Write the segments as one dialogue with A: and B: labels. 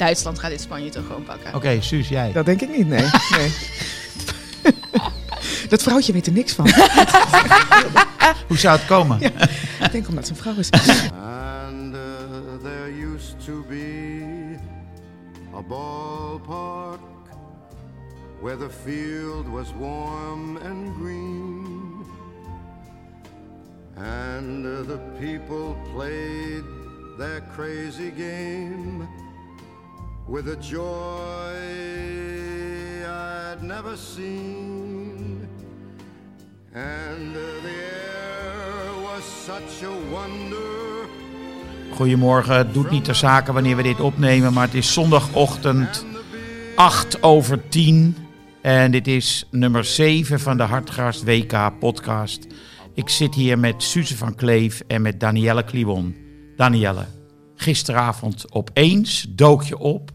A: Duitsland gaat dit Spanje toch gewoon pakken.
B: Oké, Suus, jij.
C: Dat denk ik niet, nee. nee. dat vrouwtje weet er niks van.
B: Hoe zou het komen?
C: Ja, ik denk omdat ze een vrouw is.
D: And uh, there used to be a ballpark where the field was warm and green. And uh, the people played their crazy game with a joy I'd never seen. And the air was such a wonder.
B: Goedemorgen, het doet niet ter zake wanneer we dit opnemen, maar het is zondagochtend 8 over 10. En dit is nummer 7 van de Hartgast WK podcast. Ik zit hier met Suze van Kleef en met Danielle Kliwon. Danielle, gisteravond opeens dook je op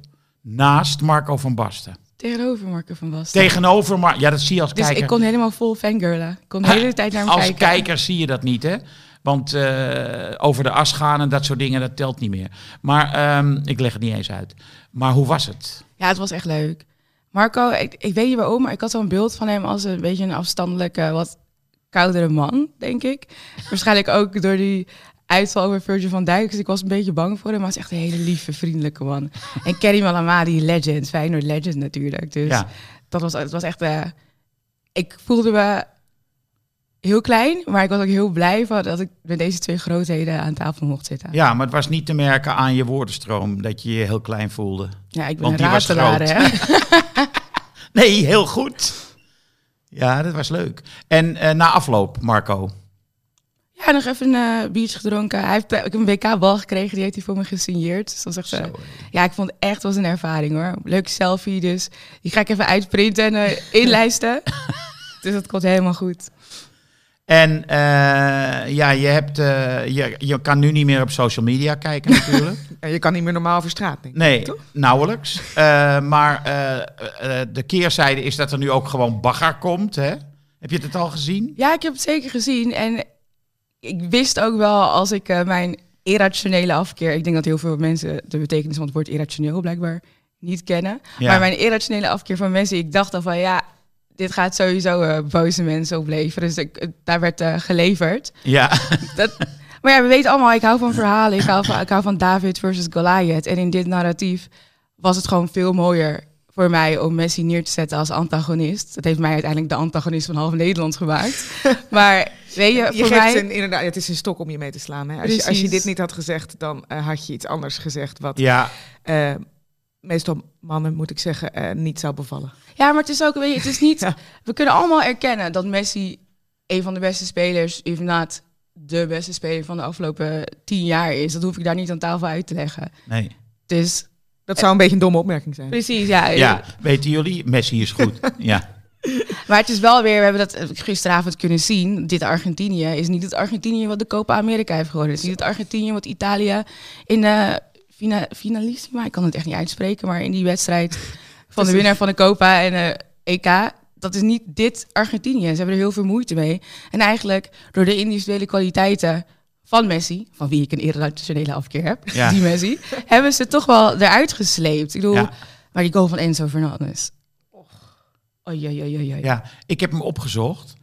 B: naast Marco van Basten.
A: Tegenover Marco van Basten.
B: Tegenover, maar ja, dat zie je als
A: dus
B: kijker.
A: ik kon helemaal vol fangirlen. Ik kon de hele tijd naar hem
B: Als
A: kijken.
B: kijker zie je dat niet, hè? Want eh, over de as gaan en dat soort dingen, dat telt niet meer. Maar ehm, ik leg het niet eens uit. Maar hoe was het?
A: Ja, het was echt leuk. Marco, ik, ik weet niet waarom, maar ik had zo'n beeld van hem als een beetje een afstandelijke, wat koudere man, denk ik. Waarschijnlijk ook door die uitval over Virgil van Dijk. Dus ik was een beetje bang voor hem, maar hij is echt een hele lieve, vriendelijke man. En Kerry Malamadi, legend, Feyenoord legend natuurlijk. Dus
B: Ja.
A: dat was, het was echt... eh, ik voelde me heel klein, maar ik was ook heel blij van dat ik met deze twee grootheden aan tafel mocht zitten.
B: Ja, maar het was niet te merken aan je woordenstroom dat je je heel klein voelde.
A: Ja, ik ben
B: Want
A: een ratelaar, hè.
B: Nee, heel goed. Ja, dat was leuk. En eh, na afloop, Marco.
A: Ja, nog even een eh, biertje gedronken. Hij heeft, ik heb een WK-bal gekregen, die heeft hij voor me gesigneerd. Dus dat echt, eh,
B: Zo.
A: ja, ik vond het echt was een ervaring hoor. Leuke selfie, dus die ga ik even uitprinten en eh, inlijsten. dus dat komt helemaal goed.
B: En eh, ja, je, hebt, eh, je, je kan nu niet meer op social media kijken natuurlijk.
C: En je kan niet meer normaal over straat.
B: Nee,
C: toch?
B: nauwelijks. Eh, maar de keerzijde is dat er nu ook gewoon bagger komt. Hè? Heb je het al gezien?
A: Ja, ik heb het zeker gezien. En ik wist ook wel als ik eh, mijn irrationele afkeer... Ik denk dat heel veel mensen de betekenis van het woord irrationeel blijkbaar niet kennen.
B: Ja.
A: Maar mijn irrationele afkeer van mensen, ik dacht al van ja... Dit gaat sowieso eh, boze mensen opleveren. Dus ik, daar werd eh, geleverd.
B: Ja,
A: Dat, maar ja, we weten allemaal, ik hou van verhalen. Ik hou van, ik hou van David versus Goliath. En in dit narratief was het gewoon veel mooier voor mij om Messi neer te zetten als antagonist. Dat heeft mij uiteindelijk de antagonist van half Nederland gemaakt. maar weet je,
C: Je
A: voor
C: geeft
A: mij...
C: een, inderdaad, het is een stok om je mee te slaan. Hè? Als, je, als je dit niet had gezegd, dan eh, had je iets anders gezegd. Wat
B: ja,
C: eh, meestal mannen, moet ik zeggen, eh, niet zou bevallen.
A: Ja, maar het is ook, weet je, het is niet...
C: Ja.
A: We kunnen allemaal erkennen dat Messi een van de beste spelers, if not de beste speler van de afgelopen tien jaar is. Dat hoef ik daar niet aan tafel uit te leggen.
B: nee.
A: Dus
C: Dat zou een beetje een domme opmerking zijn.
A: precies, ja.
B: Ja, weten jullie? Messi is goed. Ja,
A: Maar het is wel weer, we hebben dat eh, gisteravond kunnen zien. Dit Argentinië is niet het Argentinië wat de Copa America heeft gewonnen. Het is niet het Argentinië wat Italië in de fina, finalissima, ik kan het echt niet uitspreken, maar in die wedstrijd van de winnaar van de Copa en de EK. Dat is niet dit Argentinië. Ze hebben er heel veel moeite mee. En eigenlijk door de individuele kwaliteiten van Messi, van wie ik een irrationele afkeer heb,
B: Ja.
A: die Messi, hebben ze toch wel eruit gesleept. Ik bedoel,
B: Ja.
A: maar die goal van Enzo Fernandez. Oei, oei, oei, oei, oei.
B: ja, ik heb hem opgezocht.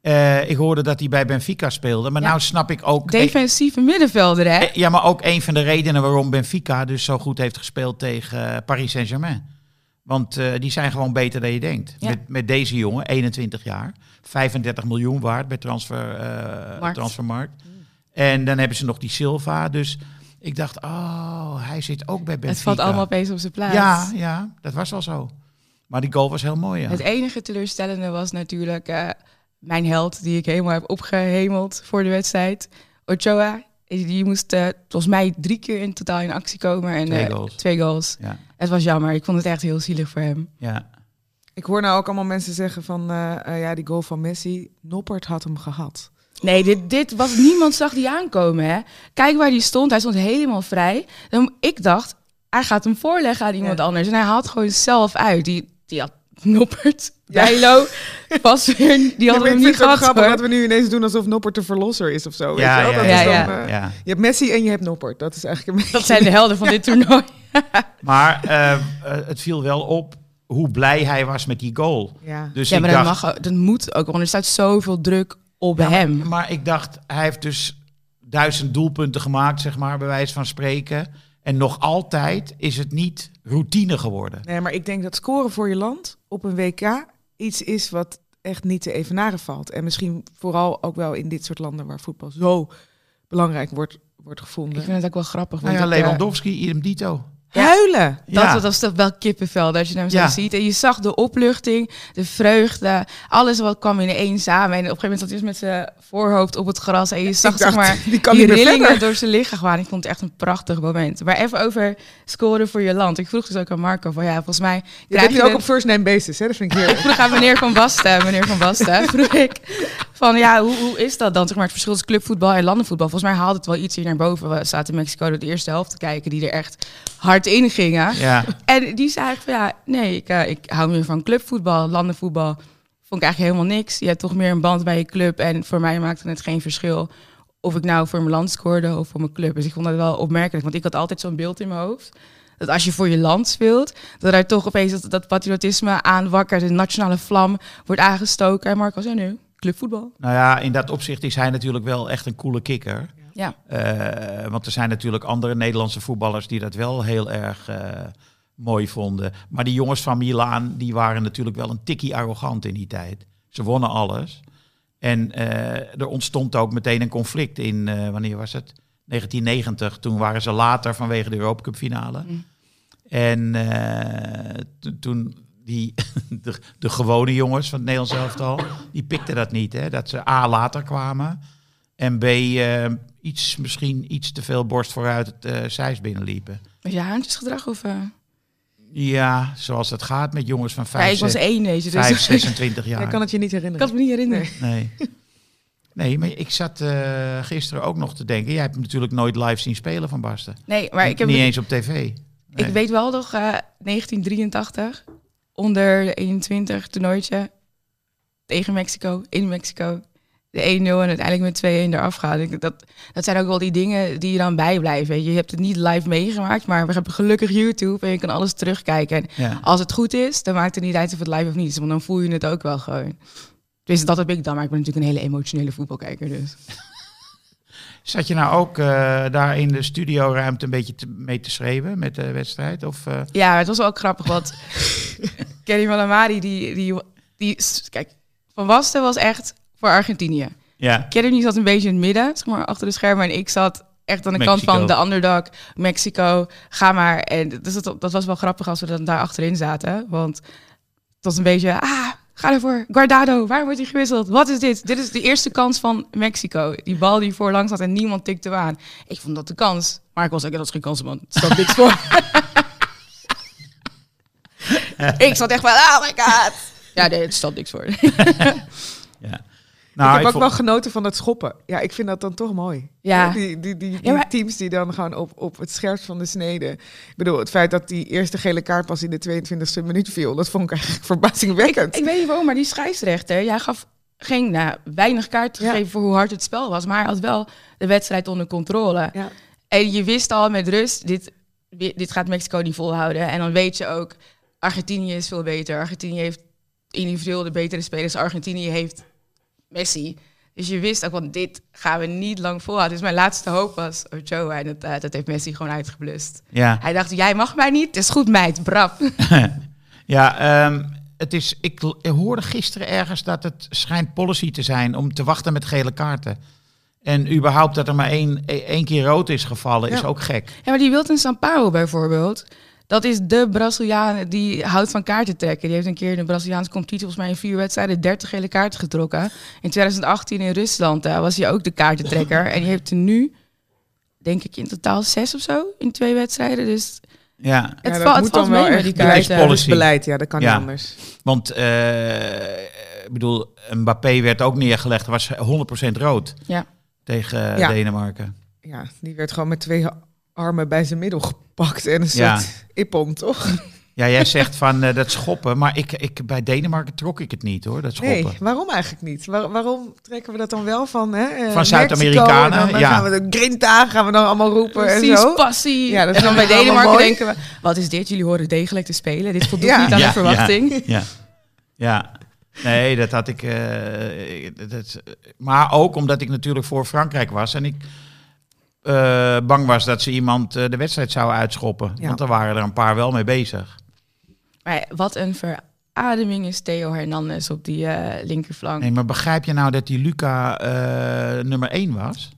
B: Eh, ik hoorde dat hij bij Benfica speelde. Maar
A: Ja.
B: nou snap ik ook...
A: Defensieve middenvelder, hè?
B: Eh, Ja, maar ook een van de redenen waarom Benfica dus zo goed heeft gespeeld tegen eh, Paris Saint-Germain. Want die zijn gewoon beter dan je denkt.
A: Ja.
B: Met, met deze jongen, 21 jaar, 35 miljoen waard bij transfer,
A: Markt.
B: transfermarkt. En dan hebben ze nog die Silva. Dus ik dacht, oh, hij zit ook bij Benfica.
A: Het valt allemaal opeens op zijn plaats.
B: Ja, ja, dat was wel zo. Maar die goal was heel mooi, ja.
A: Het enige teleurstellende was natuurlijk eh, mijn held, die ik helemaal heb opgehemeld voor de wedstrijd. Ochoa, die moest eh, volgens mij drie keer in totaal in actie komen. En,
B: Twee
A: eh,
B: goals.
A: Twee goals.
B: Ja,
A: Het was jammer. Ik vond het echt heel zielig voor hem.
B: ja.
C: Ik hoor nou ook allemaal mensen zeggen van, eh, eh, ja, die goal van Messi, Noppert had hem gehad.
A: Nee, dit, dit was niemand zag die aankomen. Hè? Kijk waar hij stond. Hij stond helemaal vrij. Dan, ik dacht, hij gaat hem voorleggen aan iemand
C: Ja.
A: anders. En hij haalt gewoon zelf uit. Die, die had Noppert,
C: Ja.
A: Bijlo, was weer, die hadden
C: maar
A: hem niet gehad.
C: grappig
A: hoor.
C: dat we nu ineens doen alsof Noppert de verlosser is of zo. weet
B: Ja,
C: je wel?
B: ja,
C: Dat
A: ja.
C: is dan,
A: Ja,
C: eh,
B: ja.
C: Je hebt Messi en je hebt Noppert. Dat is eigenlijk een beetje...
A: Dat zijn de helden van dit toernooi.
B: Maar eh, eh, het viel wel op hoe blij hij was met die goal.
C: Ja.
B: Dus
A: Ja,
B: ik
A: maar dat,
B: dacht,
A: mag, dat moet ook, want er staat zoveel druk op
B: Ja,
A: hem.
B: Maar, maar ik dacht, hij heeft dus duizend doelpunten gemaakt, zeg maar, bij wijze van spreken. En nog altijd is het niet routine geworden.
C: Nee, maar ik denk dat scoren voor je land op een WK iets is wat echt niet te evenaren valt. En misschien vooral ook wel in dit soort landen waar voetbal zo belangrijk wordt, wordt gevonden.
A: Ik vind het ook wel grappig.
B: Nou
A: want
B: ja,
A: eh,
B: Lewandowski, idem dito.
C: Huilen!
A: Dat,
B: Ja.
A: dat was toch wel kippenvel dat je hem zo ziet. En je zag de opluchting, de vreugde, alles wat kwam in één samen. En op een gegeven moment zat hij dus met zijn voorhoofd op het gras. En je zag
C: Ik
A: zeg maar
C: die kan
A: die rillingen
C: verder.
A: door zijn lichaam gaan. Ik vond het echt een prachtig moment. Maar even over scoren voor je land. Ik vroeg dus ook aan Marco van ja, volgens mij
C: Je
A: krijg
C: hebt
A: je
C: je ook
A: de-
C: op first name basis, hè? Dat vind ik
A: Ik
C: heerlijk.
A: vroeg aan meneer Van Basten, meneer Van Basten, vroeg ik van ja, hoe, hoe is dat dan? Zeg maar het verschil tussen clubvoetbal en landenvoetbal. Volgens mij haalde het wel iets hier naar boven. We zaten in Mexico de eerste helft te kijken die er echt hard in gingen.
B: Ja,
A: En die zei van ja, nee, ik, eh, ik hou meer van clubvoetbal, landenvoetbal. Vond ik eigenlijk helemaal niks. Je hebt toch meer een band bij je club. En voor mij maakte het geen verschil of ik nou voor mijn land scoorde of voor mijn club. Dus ik vond dat wel opmerkelijk. Want ik had altijd zo'n beeld in mijn hoofd. Dat als je voor je land speelt, dat er toch opeens dat, dat patriotisme aanwakkert. De nationale vlam wordt aangestoken. En Marco zei nu, clubvoetbal.
B: nou ja, in dat opzicht is hij natuurlijk wel echt een coole kikker.
A: Ja.
B: Eh, want er zijn natuurlijk andere Nederlandse voetballers die dat wel heel erg eh, mooi vonden. Maar die jongens van Milaan, die waren natuurlijk wel een tikkie arrogant in die tijd. Ze wonnen alles. En eh, er ontstond ook meteen een conflict in, wanneer was het? 1990. Toen waren ze later vanwege de Europa Cup finale.
A: Mm.
B: En to- toen die, de, de gewone jongens van het Nederlands elftal, die pikten dat niet. Hè? Dat ze A, later kwamen. En B, iets, misschien iets te veel borst vooruit het eh Zeist binnenliepen.
A: Was je haantjesgedrag of... eh?
B: Ja, zoals het gaat met jongens van
A: Ja,
B: 5,
A: ik was één deze, dus
B: 5 26 jaar.
C: Ik kan het je niet
A: ik
C: herinneren.
A: kan het me niet herinneren.
B: Nee. Nee, maar ik zat eh, gisteren ook nog te denken. Jij hebt hem natuurlijk nooit live zien spelen van Basten.
A: Nee, maar ik heb
B: Niet eens op tv.
A: Ik weet wel nog, eh, 1983, onder de 21 toernooitje tegen Mexico, in Mexico. De 1-0 en uiteindelijk met 2-1 eraf gaan. Ik- Dat, dat zijn ook wel die dingen die je dan bijblijven. weet Je Je hebt het niet live meegemaakt, maar we hebben gelukkig YouTube en je kan alles terugkijken. En
B: Ja.
A: als het goed is, dan maakt het niet uit of het live of niet is, want dan voel je het ook wel gewoon. Dus dat heb ik dan, maar ik ben natuurlijk een hele emotionele voetbalkijker. Dus.
B: Zat je nou ook eh, daar in de studioruimte een beetje te- mee te schreeuwen met de wedstrijd? Of, eh,
A: Ja, het was wel ook grappig, want Kenny Malamari, die, die, die, kijk, Van Basten was echt voor Argentinië.
B: ja.
A: Zat een beetje in het midden, zeg maar, achter de schermen. En ik zat echt aan de kant van de underdog, Mexico, ga maar. En dus dat, dat was wel grappig als we dan daar achterin zaten. Want het was een beetje, ah, ga ervoor. Guardado, waar wordt hij gewisseld? Wat is dit? Dit is de eerste kans van Mexico. Die bal die voorlangs zat en niemand tikte hem aan. Ik vond dat de kans. Maar ik was ook, dat is geen kans, man. Het staat niks voor. ik zat echt van, oh my god. Ja, nee, het stond niks voor.
B: ja.
C: ik
B: Nou,
C: heb ook
B: vond-
C: wel genoten van het schoppen. Ja, ik vind dat dan toch mooi.
A: Ja.
C: Die, die, die, die
A: Ja, maar-
C: teams die dan gewoon op, op het scherpst van de snede. Ik bedoel, het feit dat die eerste gele kaart pas in de 22e minuut viel, dat vond ik eigenlijk verbazingwekkend.
A: Ik weet niet waarom, maar die scheidsrechter, jij gaf geen, nou, weinig kaart
C: Ja.
A: gegeven voor hoe hard het spel was, maar hij had wel de wedstrijd onder controle.
C: Ja.
A: En je wist al met rust, dit, dit gaat Mexico niet volhouden. En dan weet je ook, Argentinië is veel beter. Argentinië heeft individueel de betere spelers. Argentinië heeft Messi. Dus je wist ook, want dit gaan we niet lang volhouden. Dus mijn laatste hoop was Ochoa. En dat, eh, dat heeft Messi gewoon uitgeblust.
B: Ja,
A: Hij dacht, jij mag mij niet. Het is goed, meid. Brap.
B: ja ehm, het is, ik, hoorde gisteren ergens dat het schijnt policy te zijn om te wachten met gele kaarten. En überhaupt dat er maar één, e- één keer rood is gevallen, is ook gek.
A: Ja, maar die Wilton Sampaio bijvoorbeeld. Dat is de Braziliaan die houdt van kaarten trekken. Die heeft een keer in de Braziliaanse competitie volgens mij in vier wedstrijden 30 gele kaarten getrokken. In 2018 in Rusland eh, was hij ook de kaartentrekker. En die heeft er nu, denk ik, in totaal zes of zo in twee wedstrijden. Dus
B: Ja,
A: het,
C: Ja,
A: valt, het
C: moet
A: valt
C: dan wel
A: mee die
B: beleid-
C: beleid, ja, dat kan
B: Ja.
C: niet anders.
B: want eh, ik bedoel, Mbappé werd ook neergelegd, was 100% rood
A: Ja.
B: tegen
C: Ja.
B: Denemarken.
C: Ja, die werd gewoon met twee armen bij zijn middel gepakt en een
B: Ja.
C: soort ippon, toch?
B: Ja, jij zegt van eh, dat schoppen, maar ik, ik, bij Denemarken trok ik het niet hoor, dat schoppen.
C: Nee, waarom eigenlijk niet? Waar- waarom trekken we dat dan wel van? Hè? eh,
B: Van Zuid-Amerikanen, ja.
C: gaan we de grinta, gaan we dan allemaal roepen en
A: Precies,
C: zo.
A: passie.
C: Ja, dat
A: en dan bij Denemarken denken we, wat is dit? Jullie horen degelijk te spelen. Dit voldoet
C: Ja.
A: niet aan
B: Ja,
A: de verwachting.
B: Ja, ja. Nee, dat had ik. eh, dat, maar ook omdat ik natuurlijk voor Frankrijk was en ik eh, bang was dat ze iemand eh, de wedstrijd zouden uitschoppen.
C: Ja.
B: Want er waren er een paar wel mee bezig.
A: Maar wat een verademing is Theo Hernandez op die eh, linkerflank.
B: Nee, maar begrijp je nou dat die Luca nummer 1 was?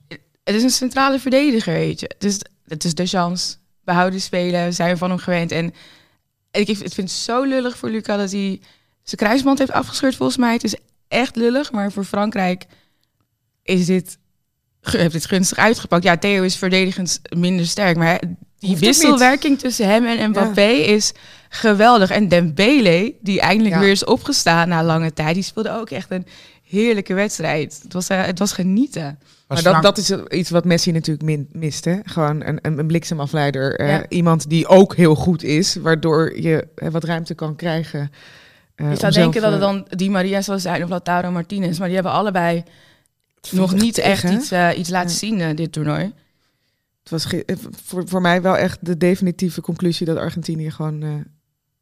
A: Het is een centrale verdediger, weet je. Dus het is de chance. Behouden spelen, zijn we van hem gewend. En ik, ik vind het zo lullig voor Luca dat hij zijn kruisband heeft afgescheurd volgens mij. Het is echt lullig, maar voor Frankrijk is dit, heeft dit gunstig uitgepakt. Ja, Theo is verdedigend minder sterk, maar die wisselwerking tussen hem en Mbappé is geweldig. En Dembele, die eindelijk
C: Ja.
A: weer is opgestaan na lange tijd, die speelde ook echt een heerlijke wedstrijd. Het was, eh, het was genieten.
B: Was
C: Maar dat, dat is iets wat Messi natuurlijk min, mist. Hè? Gewoon een, een, een bliksemafleider. eh,
A: Ja.
C: iemand die ook heel goed is, waardoor je eh, wat ruimte kan krijgen. eh,
A: Je
C: om
A: zou denken dat het dan Di Maria zou zijn of Lautaro Martinez. Maar die hebben allebei
C: het
A: nog niet echt iets, eh, iets laten
C: Ja.
A: zien, eh, dit toernooi.
C: Het was eh, voor, voor mij wel echt de definitieve conclusie dat Argentinië gewoon... eh,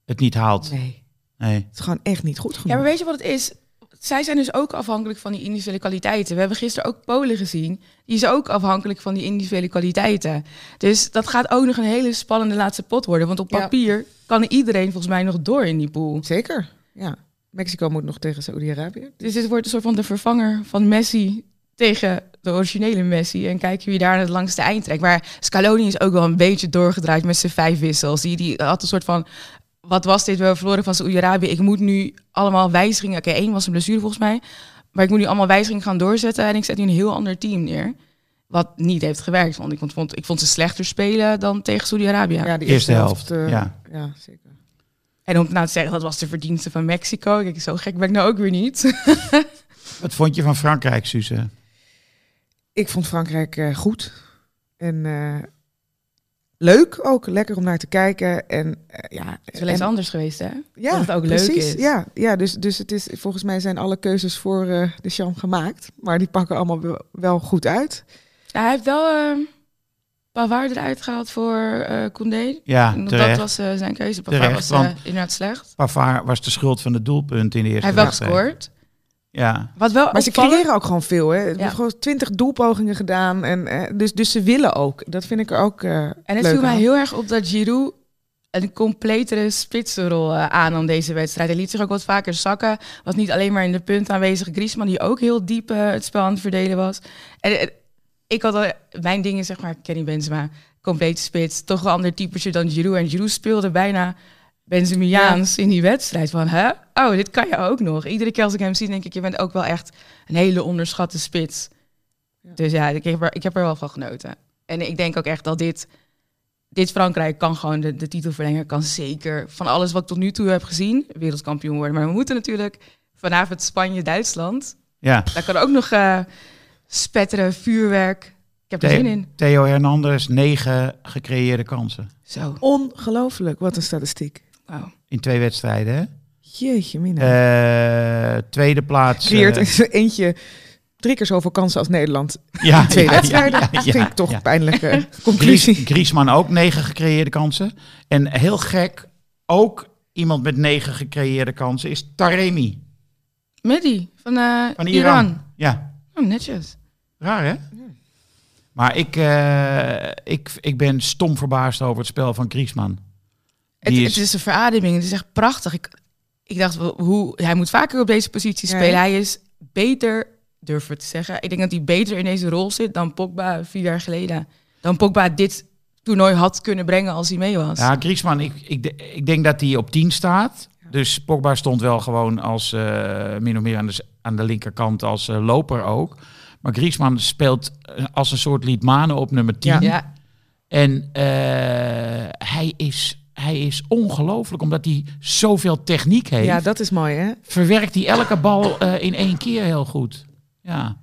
B: het niet haalt.
C: nee,
B: Nee.
C: het is gewoon echt niet goed
A: Ja,
C: genoeg.
A: maar weet je wat het is? Zij zijn dus ook afhankelijk van die individuele kwaliteiten. We hebben gisteren ook Polen gezien. Die is ook afhankelijk van die individuele kwaliteiten. Dus dat gaat ook nog een hele spannende laatste pot worden. Want op
C: Ja.
A: papier kan iedereen volgens mij nog door in die pool.
C: Zeker, ja. Mexico moet nog tegen Saudi-Arabië.
A: Dus dit wordt een soort van de vervanger van Messi tegen de originele Messi. En kijken wie daar het langste eind trekt. Maar Scaloni is ook wel een beetje doorgedraaid met zijn vijf wissels. Die, die had een soort van... Wat was dit? We hebben verloren van Saoedi-Arabië. Ik moet nu allemaal wijzigingen... Oké, één was een blessure volgens mij. Maar ik moet nu allemaal wijzigingen gaan doorzetten. En ik zet nu een heel ander team neer. Wat niet heeft gewerkt. Want ik vond, ik vond ze slechter spelen dan tegen Saoedi-Arabië.
C: Ja, de
B: Eerste helft,
C: eh,
B: ja.
C: ja, zeker.
A: En om nou te zeggen, dat was de verdienste van Mexico. Kijk, zo gek ben ik nou ook weer niet.
B: Wat vond je van Frankrijk, Suze?
C: Ik vond Frankrijk eh, goed. En eh, leuk ook. Lekker om naar te kijken. En eh, ja,
A: Het is wel eens
C: en-
A: anders geweest, hè?
C: ja,
A: dat het ook leuk
C: precies.
A: is.
C: Ja, ja dus, dus het is, volgens mij zijn alle keuzes voor eh, de Champ gemaakt. Maar die pakken allemaal wel, goed uit.
A: Ja, hij heeft wel eh Pavard eruit gehaald voor eh Koundé.
B: Ja,
A: dat was eh, zijn keuze. Pavard
B: Terecht,
A: was eh, inderdaad slecht.
B: Pavard was de schuld van de doelpunt in de eerste
A: Hij heeft wel
B: wedstrijd.
A: gescoord.
B: Ja,
A: Wat wel
C: Maar ze creëren ook gewoon veel. Hè.
A: Ja.
C: gewoon twintig doelpogingen gedaan. En, dus, dus ze willen ook. Dat vind ik er ook eh
A: En het
C: leuk
A: viel mij heel erg op dat Giroud een completere spitsenrol eh, aan aan deze wedstrijd. Hij liet zich ook wat vaker zakken. Was niet alleen maar in de punt aanwezig. Griezmann, die ook heel diep het spel aan het verdelen was. En, ik had al, mijn dingen, zeg maar, Kenny Benzema, complete spits. Toch wel een ander typetje dan Giroud. En Giroud speelde bijna Benzemiaans in die wedstrijd. Van, hè? Oh, dit kan je ook nog. Iedere keer als ik hem zie, denk ik, je bent ook wel echt een hele onderschatte spits.
C: Ja.
A: Dus ja, ik heb, er, ik heb er wel van genoten. En ik denk ook echt dat dit, dit Frankrijk kan gewoon de, de titel verlengen. Kan zeker van alles wat ik tot nu toe heb gezien, wereldkampioen worden. Maar we moeten natuurlijk vanavond Spanje-Duitsland.
B: ja.
A: Daar kan ook nog eh, spetteren, vuurwerk. Ik heb er
B: Theo-
A: zin in.
B: Theo Hernandez, negen gecreëerde kansen.
A: Zo,
C: Ongelooflijk, wat een statistiek.
A: wauw.
B: In twee wedstrijden, hè?
C: Jeetje, mina.
B: Eh, tweede plaats.
C: creëert er eentje drie keer zoveel kansen als Nederland.
B: ja,
C: Twee
B: ja,
C: wedstrijden.
B: ja,
C: vind ik toch een pijnlijke
B: Gries,
C: conclusie.
B: Griezmann ook negen gecreëerde kansen. En heel gek, ook iemand met negen gecreëerde kansen is Taremi.
A: Mehdi van, eh,
B: Van
A: Iran.
B: Iran. Ja,
A: Oh, netjes.
B: Raar hè? Maar ik, eh, ik, ik ben stom verbaasd over het spel van Griezmann.
A: Het,
B: Die
A: het is een verademing. Het is echt prachtig. Ik, ik dacht, wel, hoe, hij moet vaker op deze positie
C: Ja.
A: spelen. Hij is beter, durf ik te zeggen. Ik denk dat hij beter in deze rol zit dan Pogba vier jaar geleden. Dan Pogba dit toernooi had kunnen brengen als hij mee was.
B: Ja, Griezmann, ik, ik, ik denk dat hij op 10 staat. Dus Pogba stond wel gewoon als eh, min of meer aan de, aan de linkerkant als eh, loper ook. Maar Griezmann speelt eh, als een soort Liedmanen op nummer 10.
C: Ja.
B: En eh, hij is, hij is ongelooflijk, omdat hij zoveel techniek heeft.
C: Ja, dat is mooi, hè?
B: Verwerkt hij elke bal eh, in één keer heel goed. Ja.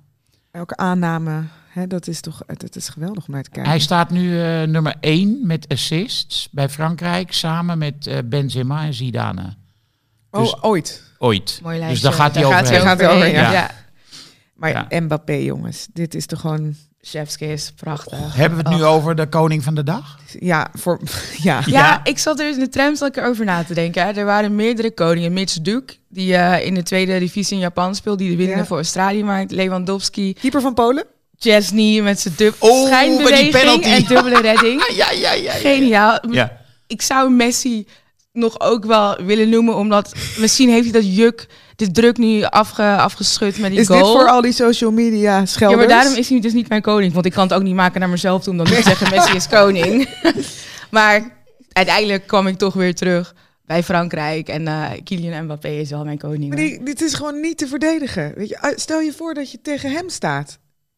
C: Elke aanname, hè, dat is toch dat is geweldig om naar te kijken.
B: Hij staat nu eh, nummer 1 met assists bij Frankrijk, samen met Benzema en Zidane.
C: oh,
B: dus-
C: ooit.
B: Ooit.
A: Mooi
B: dus
A: lijstje.
B: daar gaat hij.
C: Gaat hij
B: ja.
A: ja.
C: Maar
B: Ja.
C: Mbappé, jongens, dit is toch gewoon...
A: Chef's kiss, prachtig.
B: Hebben we het nu over de koning van de dag?
C: Ja, voor, ja.
A: Ja,
B: Ja.
A: ik zat er in de tram zat ik erover na te denken. Hè. Er waren meerdere koningen. Mitch Duke, die eh, in de tweede divisie in Japan speelt, die de winnende
C: Ja.
A: voor Australië maakt. Lewandowski,
C: Keeper van Polen?
A: Chesney met zijn dub
B: Oh,
A: schijnbeweging en dubbele redding.
B: Ja, ja, ja.
A: Geniaal.
B: Ja.
A: Ik zou Messi nog ook wel willen noemen, omdat misschien heeft hij dat juk, de druk nu afge, afgeschud met die
C: Is
A: goal.
C: dit voor al die social media
A: ja,
C: schelders?
A: maar daarom is hij dus niet mijn koning. Want ik kan het ook niet maken naar mezelf toe om dan niet te zeggen Messi is koning. maar uiteindelijk kwam ik toch weer terug bij Frankrijk. En eh Kylian Mbappé is wel mijn koning.
C: Maar die, dit is gewoon niet te verdedigen. Weet je, Ah, stel je voor dat je tegen hem staat.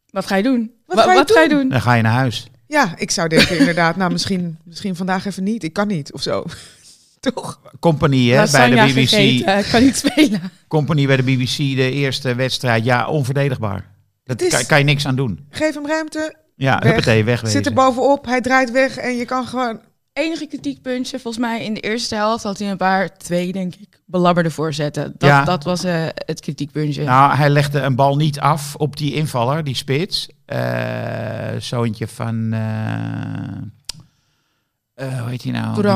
A: Wat ga je doen?
C: Wat
A: Wa-
C: ga je
A: wat ga je
C: doen?
A: doen?
B: Dan ga je naar huis.
C: Ja, ik zou denken inderdaad, nou misschien, misschien vandaag even niet. Ik kan niet, of zo. Toch?
B: Compagnie hè, bij de BBC.
A: gegeten, ik kan niet spelen.
B: Compagnie bij de BBC, de eerste wedstrijd. Ja, onverdedigbaar. Dat
C: is-
B: kan, kan je niks aan doen.
C: Geef hem ruimte,
B: Ja,
C: Weg.
B: huppatee, wegwezen.
C: zit er bovenop, hij draait weg en je kan gewoon...
A: Enige kritiekpuntje, volgens mij in de eerste helft had hij een paar, twee denk ik, belabberde voorzetten. Dat,
B: Ja.
A: dat was eh, het kritiekpuntje.
B: Nou, hij legde een bal niet af op die invaller, die spits. Eh zoontje van... eh eh, hoe heet hij nou?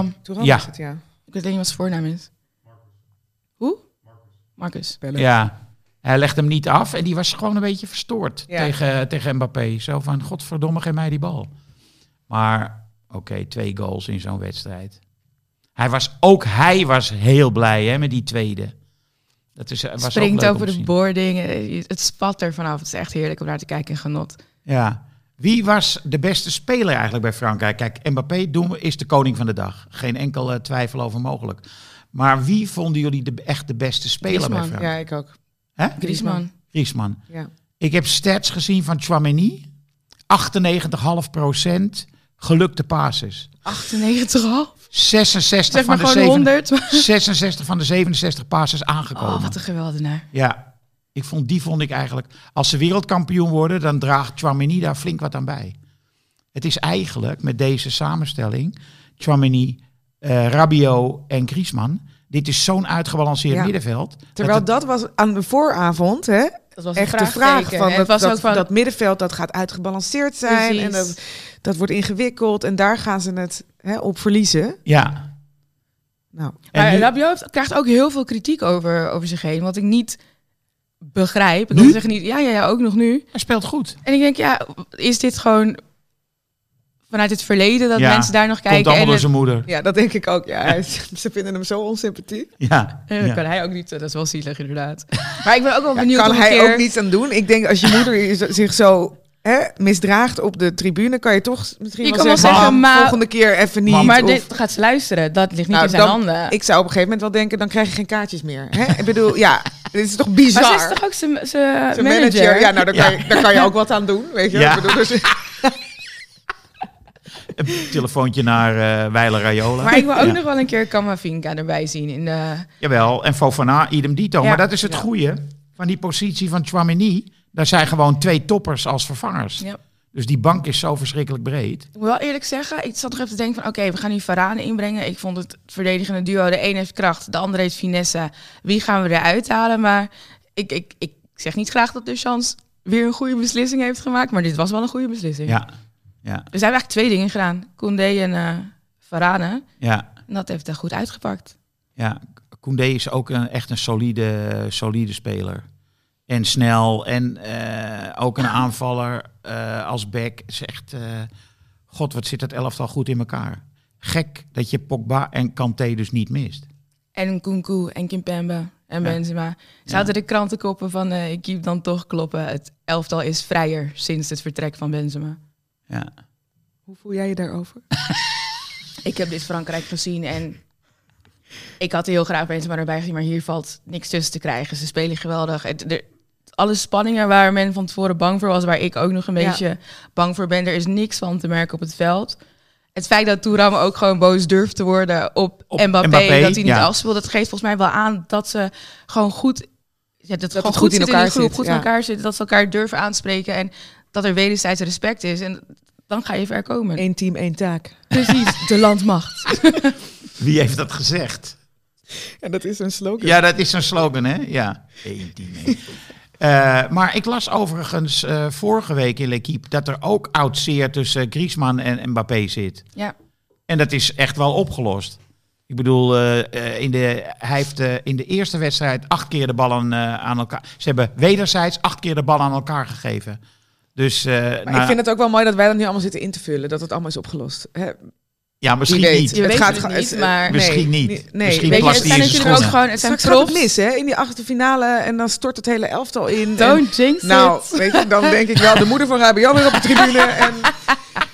B: Ja.
C: is het, ja.
A: Ik weet niet wat zijn voornaam is. Hoe? Marcus.
B: Ja, hij legde hem niet af en die was gewoon een beetje verstoord
C: Ja.
B: tegen, tegen Mbappé. Zo van, godverdomme, geef mij die bal. Maar, oké, twee goals in zo'n wedstrijd. Hij was, ook hij was heel blij hè, met die tweede. Dat is, was ook
A: Springt over
B: te
A: de
B: zien.
A: boarding. eh, Het spat er vanaf. Het is echt heerlijk om naar te kijken en genot.
B: Ja. Wie was de beste speler eigenlijk bij Frankrijk? Kijk, Mbappé doen is de koning van de dag. Geen enkele twijfel over mogelijk. Maar wie vonden jullie de, echt de beste speler bij. Frankrijk?
C: Ja, ik ook.
B: Hè?
A: Griezmann.
B: Griezmann.
C: Ja.
B: Ik heb stats gezien van Chouameni. 98,5% gelukte passes.
A: 98,5.
B: 66
A: Zeg
B: van de
A: gewoon
B: 7
A: 100.
B: 66 van de 67 passes aangekomen.
A: Oh, wat een geweldenaar.
B: Ja, ik vond, die vond ik eigenlijk... Als ze wereldkampioen worden, dan draagt Chouameni daar flink wat aan bij. Het is eigenlijk met deze samenstelling... Chouameni, eh Rabiot en Griezmann... Dit is zo'n uitgebalanceerd
C: Ja.
B: middenveld.
C: Terwijl
B: het-
C: dat was aan de vooravond, hè?
A: Dat was
C: Echt
A: een
C: de vraag
A: vraagteken.
C: van dat,
A: het was
C: dat,
A: ook van,
C: dat middenveld dat gaat uitgebalanceerd zijn en dat, dat wordt ingewikkeld en daar gaan ze het hè, op verliezen.
B: Ja.
C: Nou,
B: En
A: maar
B: nu-
A: Rabiot krijgt ook heel veel kritiek over, over zich heen. Wat ik niet begrijp. Ik
B: Nu?
A: wil zeggen niet, ja, ja, ja, ook nog nu.
B: hij speelt goed.
A: En ik denk, ja, is dit gewoon vanuit het verleden dat
B: Ja,
A: mensen daar nog
B: Komt
A: kijken?
B: allemaal
A: En
B: door zijn moeder.
C: ja, dat denk ik ook. Ja, Hij- ze vinden hem zo onsympathiek.
B: Ja.
A: Eh, dat
B: ja.
A: kan hij ook niet. Dat is wel zielig, inderdaad. Maar ik ben ook wel benieuwd
C: kan
A: of
C: hij
A: keer...
C: ook niets aan doen. Ik denk als je moeder zich zo hè, misdraagt op de tribune, kan je toch misschien
A: Je
C: wel
A: kan wel
C: zeggen,
A: zeggen,
C: "Mam,
A: maar-
C: volgende keer even niet.
A: maar
C: of-
A: dit gaat ze luisteren. Dat ligt niet
C: Nou,
A: in zijn
C: dan-
A: handen.
C: Ik zou op een gegeven moment wel denken, dan krijg je geen kaartjes meer. Hè? Ik bedoel, ja, dit is toch bizar.
A: maar ze is toch ook zijn manager?
C: manager, ja, nou, daar,
B: Ja.
C: Kan je, daar kan je ook wat aan doen, weet je.
B: Ja.
C: Ik bedoel, dus,
B: Een telefoontje naar eh Weiler Rayola.
A: Maar ik wil ook
B: Ja.
A: nog wel een keer Kamavinga erbij zien. In de...
B: Jawel, en Fofana, idem dito.
A: Ja.
B: Maar dat is het
C: Ja.
B: goede van die positie van Chouameni. Daar zijn gewoon twee toppers als vervangers.
A: Ja.
B: Dus die bank is zo verschrikkelijk breed.
A: Ik moet wel eerlijk zeggen, ik zat nog even te denken van... oké, we gaan nu Varane inbrengen. Ik vond het verdedigende duo, de een heeft kracht, de ander heeft finesse. Wie gaan we eruit halen? Maar ik, ik, ik zeg niet graag dat Deschamps weer een goede beslissing heeft gemaakt... maar dit was wel een goede beslissing.
B: Ja, ja,
A: Er zijn eigenlijk twee dingen gedaan. Koundé en Varane.
B: ja.
A: En dat heeft er goed uitgepakt.
B: ja. Koundé is ook een, echt een solide, solide speler. En snel. En eh, ook een aanvaller eh, als back. Is echt... eh, God, wat zit dat elftal goed in elkaar. Gek dat je Pogba en Kanté dus niet mist.
A: En Kunku en Kimpembe en
B: Ja.
A: Benzema. Zaten de krantenkoppen van eh, ik keep dan toch kloppen. Het elftal is vrijer sinds het vertrek van Benzema.
B: Ja.
C: Hoe voel jij je daarover?
A: Ik heb dit Frankrijk gezien en ik had heel graag Benzema erbij gezien, maar hier valt niks tussen te krijgen. Ze spelen geweldig. Het, er, alle spanningen waar men van tevoren bang voor was, waar ik ook nog een
C: Ja.
A: beetje bang voor ben, er is niks van te merken op het veld. Het feit dat Touram ook gewoon boos durft te worden op,
B: Op
A: Mbappé,
B: Mbappé,
A: dat hij niet
B: ja.
A: afspeelt, dat geeft volgens mij wel aan dat ze gewoon goed, ja, dat het gewoon
C: het
A: goed,
C: goed in
A: zit in
C: elkaar
A: de groep,
C: zit,
A: goed
C: ja.
A: in elkaar zit, dat ze elkaar durven aanspreken en dat er wederzijds respect is. En dan ga je ver komen.
C: Eén team, één taak.
A: Precies, de landmacht.
B: Wie heeft dat gezegd?
C: En dat is een slogan.
B: Ja, dat is een slogan, hè? Ja. Eén team, één. Eh, maar ik las overigens eh, vorige week in L'Equipe dat er ook oud zeer tussen Griezmann en Mbappé zit.
A: Ja.
B: En dat is echt wel opgelost. Ik bedoel, eh, in de, hij heeft in de eerste wedstrijd acht keer de ballen aan elkaar. Ze hebben wederzijds acht keer de bal aan elkaar gegeven. Dus,
C: Maar
B: nou,
C: ik vind het ook wel mooi dat wij dat nu allemaal zitten in te vullen. Dat het allemaal is opgelost. Hè?
B: Ja, misschien
C: weet.
B: niet.
A: Je weet het
C: gewoon-
A: niet, maar-
B: Misschien
C: nee,
B: niet.
C: nee, nee.
B: Misschien
A: Weet je,
B: plast
A: het zijn natuurlijk ook gewoon, het zijn
C: gaat mis, hè? In die achtste finale. En dan stort het hele elftal in. En-
A: Don't jinx
C: nou,
A: it.
C: weet je, dan denk ik wel, de moeder van Rabian weer op de tribune. En,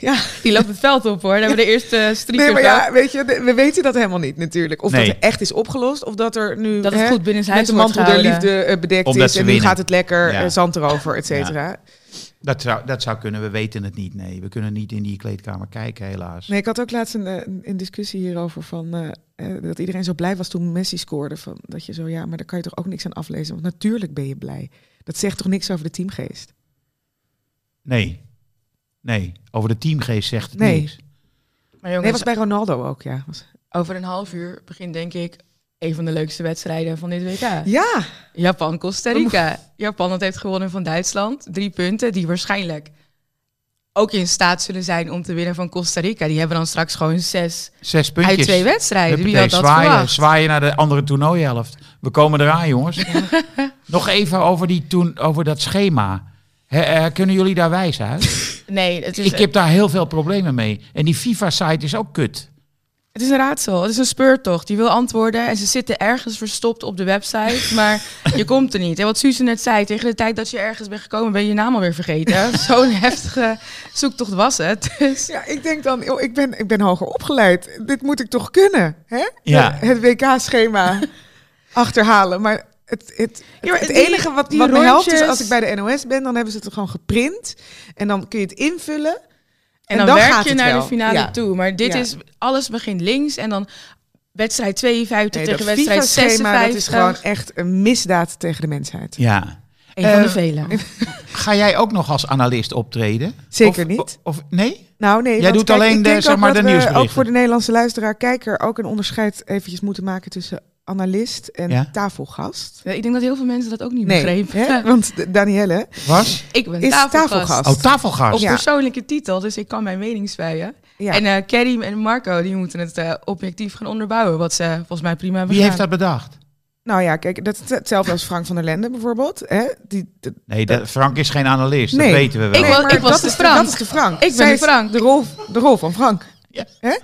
C: ja,
A: Die loopt het veld op hoor. Dan hebben we de eerste striker.
C: nee, maar ja, weet je, we weten dat helemaal niet natuurlijk. Of
B: Nee.
C: dat er echt is opgelost, of dat er nu
A: Dat het
C: hè,
A: goed binnen
C: met
A: huis
C: de mantel der liefde eh, bedekt
B: Omdat
C: is. En nu gaat het lekker,
B: Ja.
C: eh, zand erover, et cetera.
B: Dat zou, dat zou kunnen, we weten het niet. Nee, we kunnen niet in die kleedkamer kijken, helaas.
C: Nee, ik had ook laatst een, eh, een discussie hierover van eh, eh, dat iedereen zo blij was toen Messi scoorde. Van, dat je zo, ja, maar daar kan je toch ook niks aan aflezen. Want natuurlijk ben je blij. Dat zegt toch niks over de teamgeest?
B: Nee. Nee, over de teamgeest zegt het
C: Nee.
B: niks.
A: Maar
C: Nee,
A: jongens,
C: was bij Ronaldo ook, ja.
A: Over een half uur begint denk ik een van de leukste wedstrijden van dit WK.
C: Ja,
A: Japan-Costa Rica. Japan dat heeft gewonnen van Duitsland. Drie punten die waarschijnlijk ook in staat zullen zijn om te winnen van Costa Rica. Die hebben dan straks gewoon zes
B: Zes puntjes.
A: uit twee wedstrijden. Wie
B: Huppatee,
A: had dat
B: zwaaien,
A: verwacht?
B: zwaaien naar de andere toernooihelft. We komen eraan, jongens. Nog even over, die toen, over dat schema. Hè, eh, kunnen jullie daar wijs uit?
A: Nee, het is,
B: Ik heb daar heel veel problemen mee. En die FIFA-site is ook kut.
A: het is een raadsel. Het is een speurtocht. Je wil antwoorden en ze zitten ergens verstopt op de website, maar je komt er niet. En wat Suze net zei, tegen de tijd dat je ergens bent gekomen, ben je je naam alweer vergeten. Zo'n heftige zoektocht was het. Dus
C: ja ik denk dan, joh, ik, ben, ik ben hoger opgeleid. Dit moet ik toch kunnen, hè?
B: Ja.
C: Het WK-schema achterhalen. Maar het, het,
A: Ja,
C: het
A: die-
C: enige wat,
A: die
C: wat me helpt is als ik bij de NOS ben, dan hebben ze het gewoon geprint. En dan kun je het invullen.
A: En,
C: En
A: dan,
C: dan
A: werk
C: gaat
A: je naar
C: wel.
A: de finale
C: Ja.
A: toe. Maar dit
C: Ja.
A: is, alles begint links en dan wedstrijd 52
C: Nee,
A: tegen wedstrijd
C: FIFA-schema,
A: 56.
C: dat is gewoon echt een misdaad tegen de mensheid.
B: Ja.
A: Een van de
B: Eh,
A: vele.
B: Ga jij ook nog als analist optreden?
C: Zeker
B: Of-
C: niet.
B: Of, nee?
C: Nou nee,
B: Jij
C: want
B: doet
C: kijk,
B: alleen
C: ik
B: de, zeg maar,
C: dat
B: de
C: we
B: nieuwsberichten.
C: ook voor de Nederlandse luisteraar, kijker, ook een onderscheid eventjes moeten maken tussen analist en
B: Ja.
C: tafelgast.
A: Ja, ik denk dat heel veel mensen dat ook niet
C: Nee,
A: begrepen.
C: hè? want de- Danielle
B: Was?
A: Ik ben
C: is
A: tafelgast.
C: tafelgast.
B: Oh, tafelgast.
A: Op
C: Ja.
A: persoonlijke titel, dus ik kan mijn mening spuien.
C: Ja.
A: En eh Kerim en Marco die moeten het eh, objectief gaan onderbouwen. Wat ze volgens mij prima hebben
B: Wie heeft dat bedacht?
C: Nou ja, kijk, dat is hetzelfde als Frank van der Lende bijvoorbeeld. Hè? Die, de-
B: Nee, dat, Frank is geen analist.
C: Nee.
B: Dat weten we wel.
A: Ik
C: Nee,
A: was-
C: maar
A: ik was
C: dat
A: de
C: is
A: Frank.
C: dat is de Frank.
A: Ik ben
C: Zij
A: de Frank.
C: De rol, de rol van Frank.
B: Ja.
C: Hè?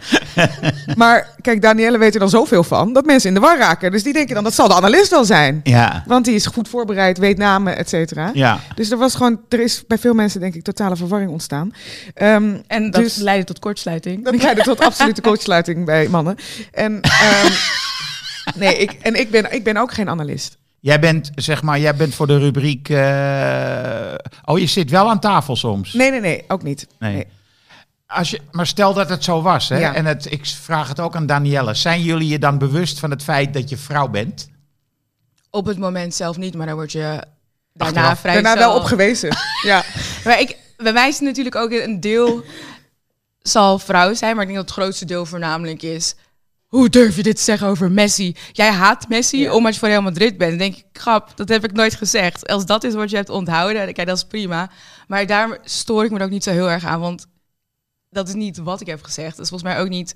C: maar kijk, Danielle weet er dan zoveel van dat mensen in de war raken. Dus die denken dan, dat zal de analist wel zijn.
B: Ja.
C: Want die is goed voorbereid, weet namen, et cetera.
B: Ja.
C: Dus er was gewoon, er is bij veel mensen denk ik totale verwarring ontstaan. Ehm,
A: En dat
C: Dus-
A: leidde tot kortsluiting.
C: dat leidde tot absolute coachsluiting bij mannen. En, ehm, nee, ik, en ik ben, ik ben ook geen analist.
B: Jij bent, zeg maar, jij bent voor de rubriek... eh, Oh, je zit wel aan tafel soms.
C: Nee, nee, nee, ook niet.
B: Nee.
C: Nee.
B: Als je, maar stel dat het zo was, hè?
C: Ja.
B: en het, ik vraag het ook aan Danielle. Zijn jullie je dan bewust van het feit dat je vrouw bent?
A: Op het moment zelf niet, maar dan word je daarna
B: Achteraf.
A: vrij
C: Daarna wel op gewezen. ja.
A: Maar ik, bij mij is het natuurlijk ook een deel zal vrouw zijn, maar ik denk dat het grootste deel voornamelijk is. Hoe durf je dit te zeggen over Messi? Jij haat Messi
C: Ja.
A: omdat je voor Real Madrid bent. Dan denk ik, grap, dat heb ik nooit gezegd. Als dat is wat je hebt onthouden, dan kijk, dat is prima. Maar daar stoor ik me ook niet zo heel erg aan, want dat is niet wat ik heb gezegd. Dat is volgens mij ook niet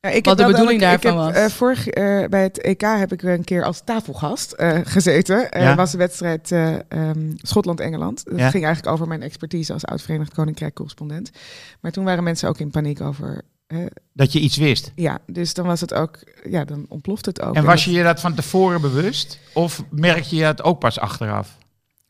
C: Ja, ik
A: Wat
C: heb
A: de bedoeling
C: ik
A: daarvan
C: heb,
A: was.
C: eh, vorig, eh, bij het EK heb ik een keer als tafelgast eh, gezeten. Er
B: Ja.
C: was de wedstrijd eh, ehm, Schotland-Engeland. Dat
B: Ja.
C: ging eigenlijk over mijn expertise als oud-Verenigd Koninkrijk-correspondent. Maar toen waren mensen ook in paniek over...
B: Dat je iets wist.
C: ja, dus dan was het ook... Ja, dan ontploft het ook.
B: En was
C: dat-
B: je je dat van tevoren bewust? Of merk je het ook pas achteraf?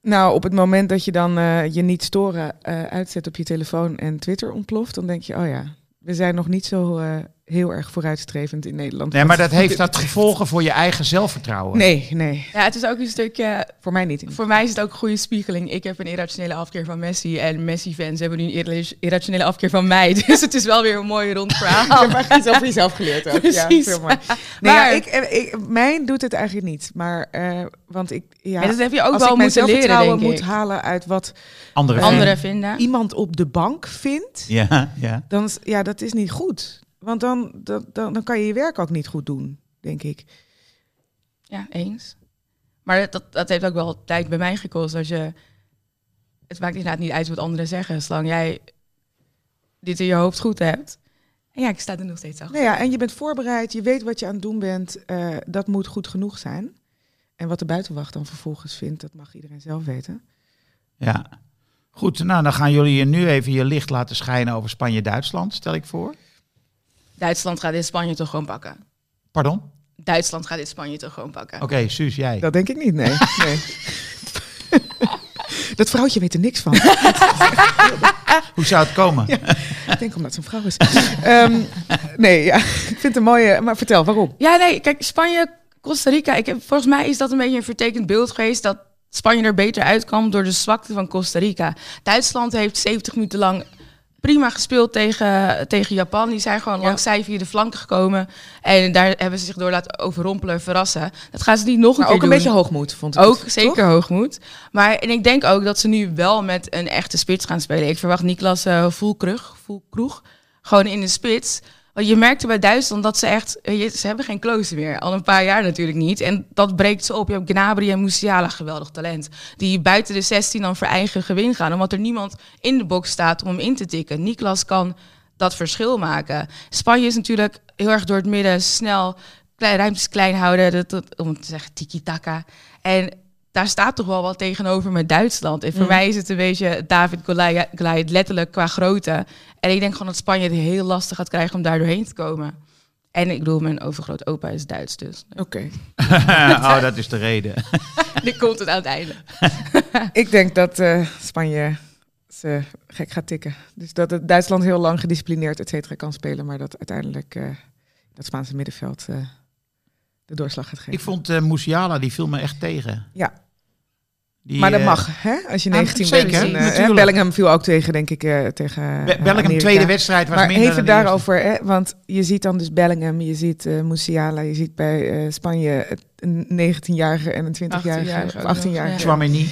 C: Nou, op het moment dat je dan eh, je niet storen eh, uitzet op je telefoon en Twitter ontploft... dan denk je, oh ja, we zijn nog niet zo eh, heel erg vooruitstrevend in Nederland.
B: Nee, maar dat heeft dat gevolgen voor je eigen zelfvertrouwen.
C: Nee, nee.
A: Ja, het is ook een stukje
C: Voor mij niet.
A: Voor mij is het ook een goede spiegeling. Ik heb een irrationele afkeer van Messi. En Messi-fans hebben nu een irra- irrationele afkeer van mij. Dus het is wel weer een mooi rond
C: Je
A: verhaal.
C: hebt eigenlijk iets over jezelf geleerd ook.
A: Precies.
C: Ja, veel mooi. Nee,
A: Maar-
C: ja, ik, eh, ik, mijn doet het eigenlijk niet. Maar, eh, want ik, ja,
A: En dat heb je ook
C: als
A: wel
C: ik mijn
A: moeten leren, denk
C: moet
A: ik.
C: halen uit wat
B: Andere
C: Eh,
A: Anderen vinden.
C: iemand op de bank vindt,
B: Ja, ja.
C: dan, ja, dat is niet goed. Want dan, dan, dan, dan kan je je werk ook niet goed doen, denk ik.
A: Ja, eens. Maar dat, dat heeft ook wel tijd bij mij gekost. Als je, het maakt inderdaad niet uit wat anderen zeggen. Zolang jij dit in je hoofd goed hebt. En ja, ik sta er nog steeds achter.
C: Nou ja, en je bent voorbereid, je weet wat je aan het doen bent. eh, dat moet goed genoeg zijn. En wat de buitenwacht dan vervolgens vindt, dat mag iedereen zelf weten.
B: ja. Goed, nou dan gaan jullie je nu even je licht laten schijnen over Spanje-Duitsland, stel ik voor.
A: Duitsland gaat dit Spanje toch gewoon pakken.
B: Pardon?
A: Duitsland gaat dit Spanje toch gewoon pakken.
B: Oké, Suus, jij.
C: Dat denk ik niet, nee. nee. dat vrouwtje weet er niks van.
B: Hoe zou het komen?
C: Ik denk omdat ze een vrouw is. Ehm, nee, ja, ik vind het een mooie. Maar vertel, waarom?
A: Ja, nee, kijk, Spanje, Costa Rica. Ik heb, volgens mij is dat een beetje een vertekend beeld geweest dat Spanje er beter uitkwam door de zwakte van Costa Rica. Duitsland heeft 70 minuten lang prima gespeeld tegen, tegen Japan. Die zijn gewoon
C: Ja.
A: langs zij via de flanken gekomen. En daar hebben ze zich door laten overrompelen, verrassen. Dat gaan ze niet nog een
C: Maar
A: keer
C: ook een beetje hoogmoed, vond ik.
A: Ook
C: het,
A: zeker
C: toch?
A: hoogmoed. Maar en ik denk ook dat ze nu wel met een echte spits gaan spelen. Ik verwacht Niklas eh Voelkrug, Voelkroeg gewoon in de spits. Want je merkte bij Duitsland dat ze echt... eh, Ze hebben geen close meer. Al een paar jaar natuurlijk niet. En dat breekt ze op. Je hebt Gnabry en Musiala, geweldig talent. Die buiten de 16 dan voor eigen gewin gaan. Omdat er niemand in de box staat om hem in te tikken. Niklas kan dat verschil maken. Spanje is natuurlijk heel erg door het midden snel... Klein, ruimtes klein houden, dat, dat- om te zeggen tiki-taka. En daar staat toch wel wat tegenover met Duitsland. En voor
C: Mm.
A: mij is het een beetje David Goliath, letterlijk qua grootte. En ik denk gewoon dat Spanje het heel lastig gaat krijgen om daar doorheen te komen. En ik bedoel, mijn overgroot opa is Duits, dus
C: Oké.
B: oh, dat is de reden.
A: dit komt het aan het einde.
C: Ik denk dat eh, Spanje ze gek gaat tikken. Dus dat het Duitsland heel lang gedisciplineerd, et cetera, kan spelen. Maar dat uiteindelijk eh, dat Spaanse middenveld eh, de doorslag gaat geven.
B: Ik vond eh Musiala, die viel me echt tegen.
C: Ja.
B: Die,
C: maar dat
B: eh,
C: mag, hè? Als je
B: ah,
C: 19
B: zeker,
C: bent. En, eh, Bellingham viel ook tegen, denk ik, eh, tegen
B: Be- Bellingham,
C: Amerika.
B: tweede wedstrijd was
C: Maar
B: minder
C: even daarover, hè, want je ziet dan dus Bellingham, je ziet Musiala, je ziet bij Spanje een 19-jarige en een 20-jarige
A: 18-jarige
C: of
A: ook nog,
C: 18-jarige.
A: ja.
B: Chouameni.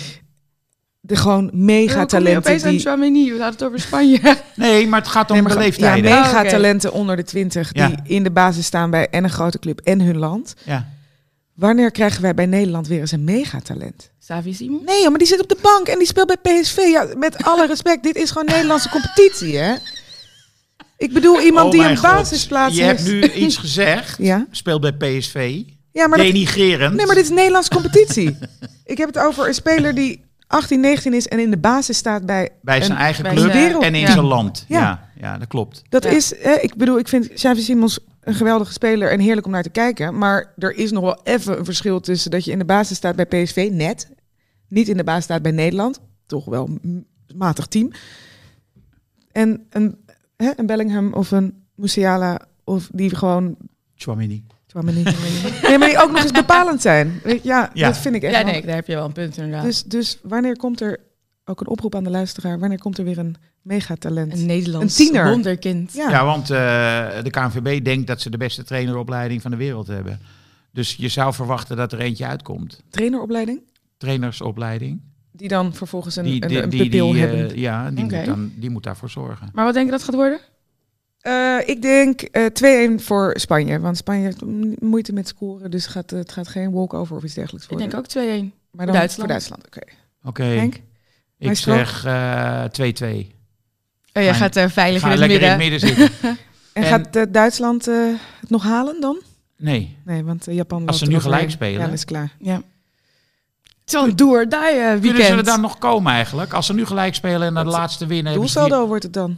C: De gewoon mega talenten
A: aan
C: die
A: Chouameni? We hadden het over Spanje.
B: Nee, maar het gaat om
C: Nee,
B: de leeftijden.
C: Ja,
B: Ja,
C: mega
A: Oh,
C: talenten onder de 20 die
B: Ja.
C: in de basis staan bij en een grote club en hun land.
B: ja.
C: Wanneer krijgen wij bij Nederland weer eens een megatalent?
A: Savi Simon?
C: Nee, joh, maar die zit op de bank en die speelt bij PSV. Ja, met alle respect, dit is gewoon Nederlandse competitie, hè? Ik bedoel iemand
B: Oh
C: die een
B: God.
C: basisplaats
B: Je
C: heeft.
B: hebt nu iets gezegd.
C: Ja,
B: Speelt bij PSV.
C: ja maar, dat,
B: Denigrerend.
C: nee, maar dit is Nederlandse competitie. Ik heb het over een speler die 18, 19 is en in de basis staat bij...
B: bij zijn
C: een-
B: eigen
A: bij
B: club en in
A: ja.
B: zijn land.
C: Ja.
B: Ja. Ja, dat klopt.
C: Dat
A: Ja.
C: is, eh, ik bedoel, ik vind Xavi Simons een geweldige speler en heerlijk om naar te kijken. Maar er is nog wel even een verschil tussen dat je in de basis staat bij PSV, net. Niet in de basis staat bij Nederland. Toch wel een matig team. En een, hè, een Bellingham of een Musiala of die gewoon...
B: Chouameni.
C: Tchouaméni. nee, maar die ook nog eens bepalend zijn. Ja,
B: Ja.
C: dat vind ik echt
A: Ja, nee, daar heb je wel een punt inderdaad.
C: Dus, dus wanneer komt er, ook een oproep aan de luisteraar, wanneer komt er weer een megatalent?
A: een Nederlands
C: een tiener.
A: wonderkind.
C: Ja.
B: Ja, want eh, de KNVB denkt dat ze de beste traineropleiding van de wereld hebben. Dus je zou verwachten dat er eentje uitkomt.
C: traineropleiding?
B: Trainersopleiding.
C: Die dan vervolgens een,
B: Die,
C: een,
B: die,
C: een
B: die,
C: pupil
B: die, eh,
C: hebben.
B: ja, die, moet dan, die moet daarvoor zorgen.
A: Maar wat denk je dat gaat worden?
C: Eh, ik denk eh 2-1 voor Spanje. Want Spanje heeft moeite met scoren. Dus gaat, het gaat geen walkover of iets dergelijks
A: Ik
C: worden.
A: denk ook 2-1.
C: maar dan
A: Duitsland.
C: voor Duitsland. Oké.
B: Oké? Ik zeg eh 2-2.
A: Oh, jij
B: Ga-
A: gaat er veilig
B: Ga
A: in het
B: lekker in
A: midden.
B: het midden zitten.
C: En,
B: En-
C: gaat eh, Duitsland eh, het nog halen dan?
B: Nee.
C: Nee, want eh, Japan...
B: Als ze nu gelijk spelen.
C: Ja, dat is klaar.
A: Ja. Het is wel een do or die eh, weekend.
B: Kunnen ze er dan nog komen eigenlijk? Als ze nu gelijk spelen en naar de laatste winnen.
C: Doelsaldo wordt het dan,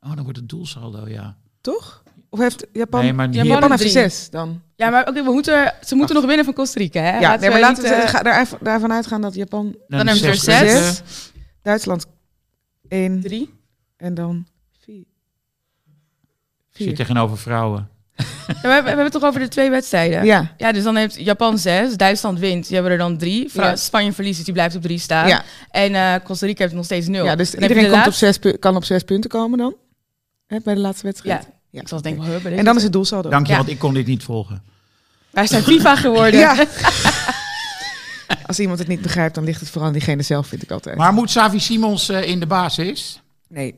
B: Oh, dan wordt het doelsaldo, ja.
C: toch? Of heeft Japan...
B: Nee, maar
A: Japan
B: hier-
C: Japan
A: heeft
C: heeft
A: drie.
C: zes dan.
A: Ja, maar oké, we moeten, ze moeten nog winnen van Costa Rica, hè?
C: Ja, nee, maar laten we
A: niet,
C: ga daar, daarvan uitgaan dat Japan
A: Dan hebben ze er
B: zes
C: Duitsland één
A: drie.
C: en dan vier.
B: Ik zit
C: Vier.
B: tegenover vrouwen.
A: Ja, we, hebben- we hebben het toch over de twee wedstrijden?
C: Ja,
A: Ja, dus dan heeft Japan zes, Duitsland wint, die hebben er dan drie. Fra-
C: Ja.
A: Spanje verliest, dus die blijft op drie staan.
C: ja.
A: En eh, Costa Rica heeft nog steeds nul.
C: ja dus
A: Dan je
C: iedereen
A: de
C: komt op zes, kan op zes punten komen dan? Hè, bij de laatste wedstrijd?
A: Ja,
C: Ja,
A: ik zal het denk ik
C: oké.
A: wel hebben.
C: En dan is het doelsaldo.
B: Dank je,
A: Ja.
B: want ik kon dit niet volgen.
A: Wij zijn FIFA geworden.
C: Ja. Als iemand het niet begrijpt, dan ligt het vooral aan diegene zelf, vind ik altijd.
B: Maar moet Savi Simons eh, in de basis?
C: nee.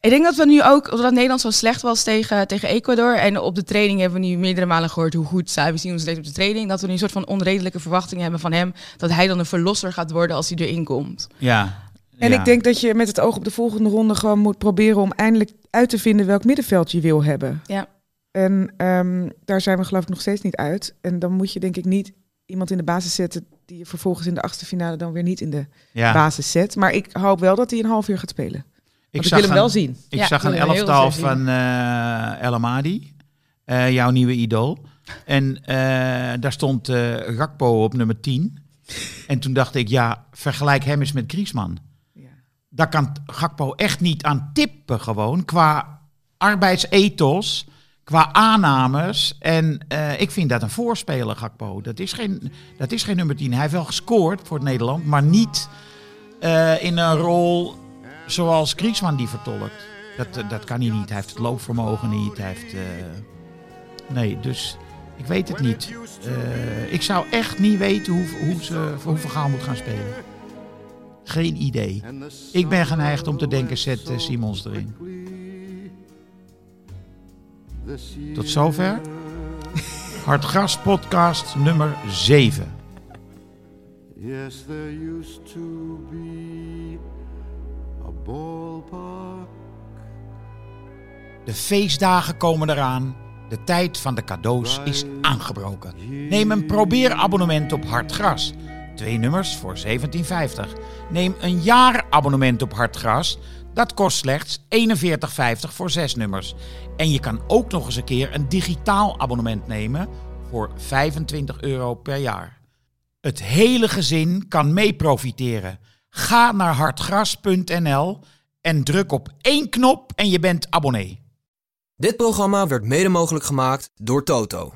A: Ik denk dat we nu ook, omdat Nederland zo slecht was tegen, tegen Ecuador. En op de training hebben we nu meerdere malen gehoord hoe goed Savi Simons deed op de training. Dat we nu een soort van onredelijke verwachtingen hebben van hem. Dat hij dan een verlosser gaat worden als hij erin komt.
B: Ja.
C: En
B: Ja.
C: ik denk dat je met het oog op de volgende ronde gewoon moet proberen om eindelijk uit te vinden welk middenveld je wil hebben.
A: Ja.
C: En ehm, daar zijn we geloof ik nog steeds niet uit. En dan moet je denk ik niet iemand in de basis zetten die je vervolgens in de achtste finale dan weer niet in de
B: ja.
C: basis zet. Maar ik hoop wel dat hij een half uur gaat spelen. Ik,
B: zag
C: wil hem
B: een-
C: wel zien.
B: Ik
A: Ja,
B: zag een elftal van eh El Amadi, eh, jouw nieuwe idool. En eh, daar stond eh Gakpo op nummer 10. En toen dacht ik, ja, vergelijk hem eens met Griezmann. Daar kan Gakpo echt niet aan tippen gewoon, qua arbeidsethos, qua aannames. En eh, ik vind dat een voorspeler, Gakpo. Dat is, geen, dat is geen nummer 10. Hij heeft wel gescoord voor het Nederland, maar niet eh, in een rol zoals Griezmann die vertolkt. Dat, eh, dat kan hij niet. Hij heeft het loopvermogen niet. Hij heeft... Nee, dus ik weet het niet. Ik zou echt niet weten hoe, hoe ze hoe Vergaal moet gaan spelen. Geen idee. Ik ben geneigd om te denken, zet eh, Simons erin. Tot zover. Hartgras podcast nummer 7.
D: Yes, there used to be a ballpark.
B: De feestdagen komen eraan. De tijd van de cadeaus is aangebroken. Neem een probeerabonnement op Hartgras. Twee nummers voor 17,50. Neem een jaarabonnement op Hartgras. Dat kost slechts 41,50 voor zes nummers. En je kan ook nog eens een keer een digitaal abonnement nemen voor 25 euro per jaar. Het hele gezin kan mee profiteren. Ga naar hartgras.nl en druk op één knop en je bent abonnee.
E: Dit programma werd mede mogelijk gemaakt door Toto.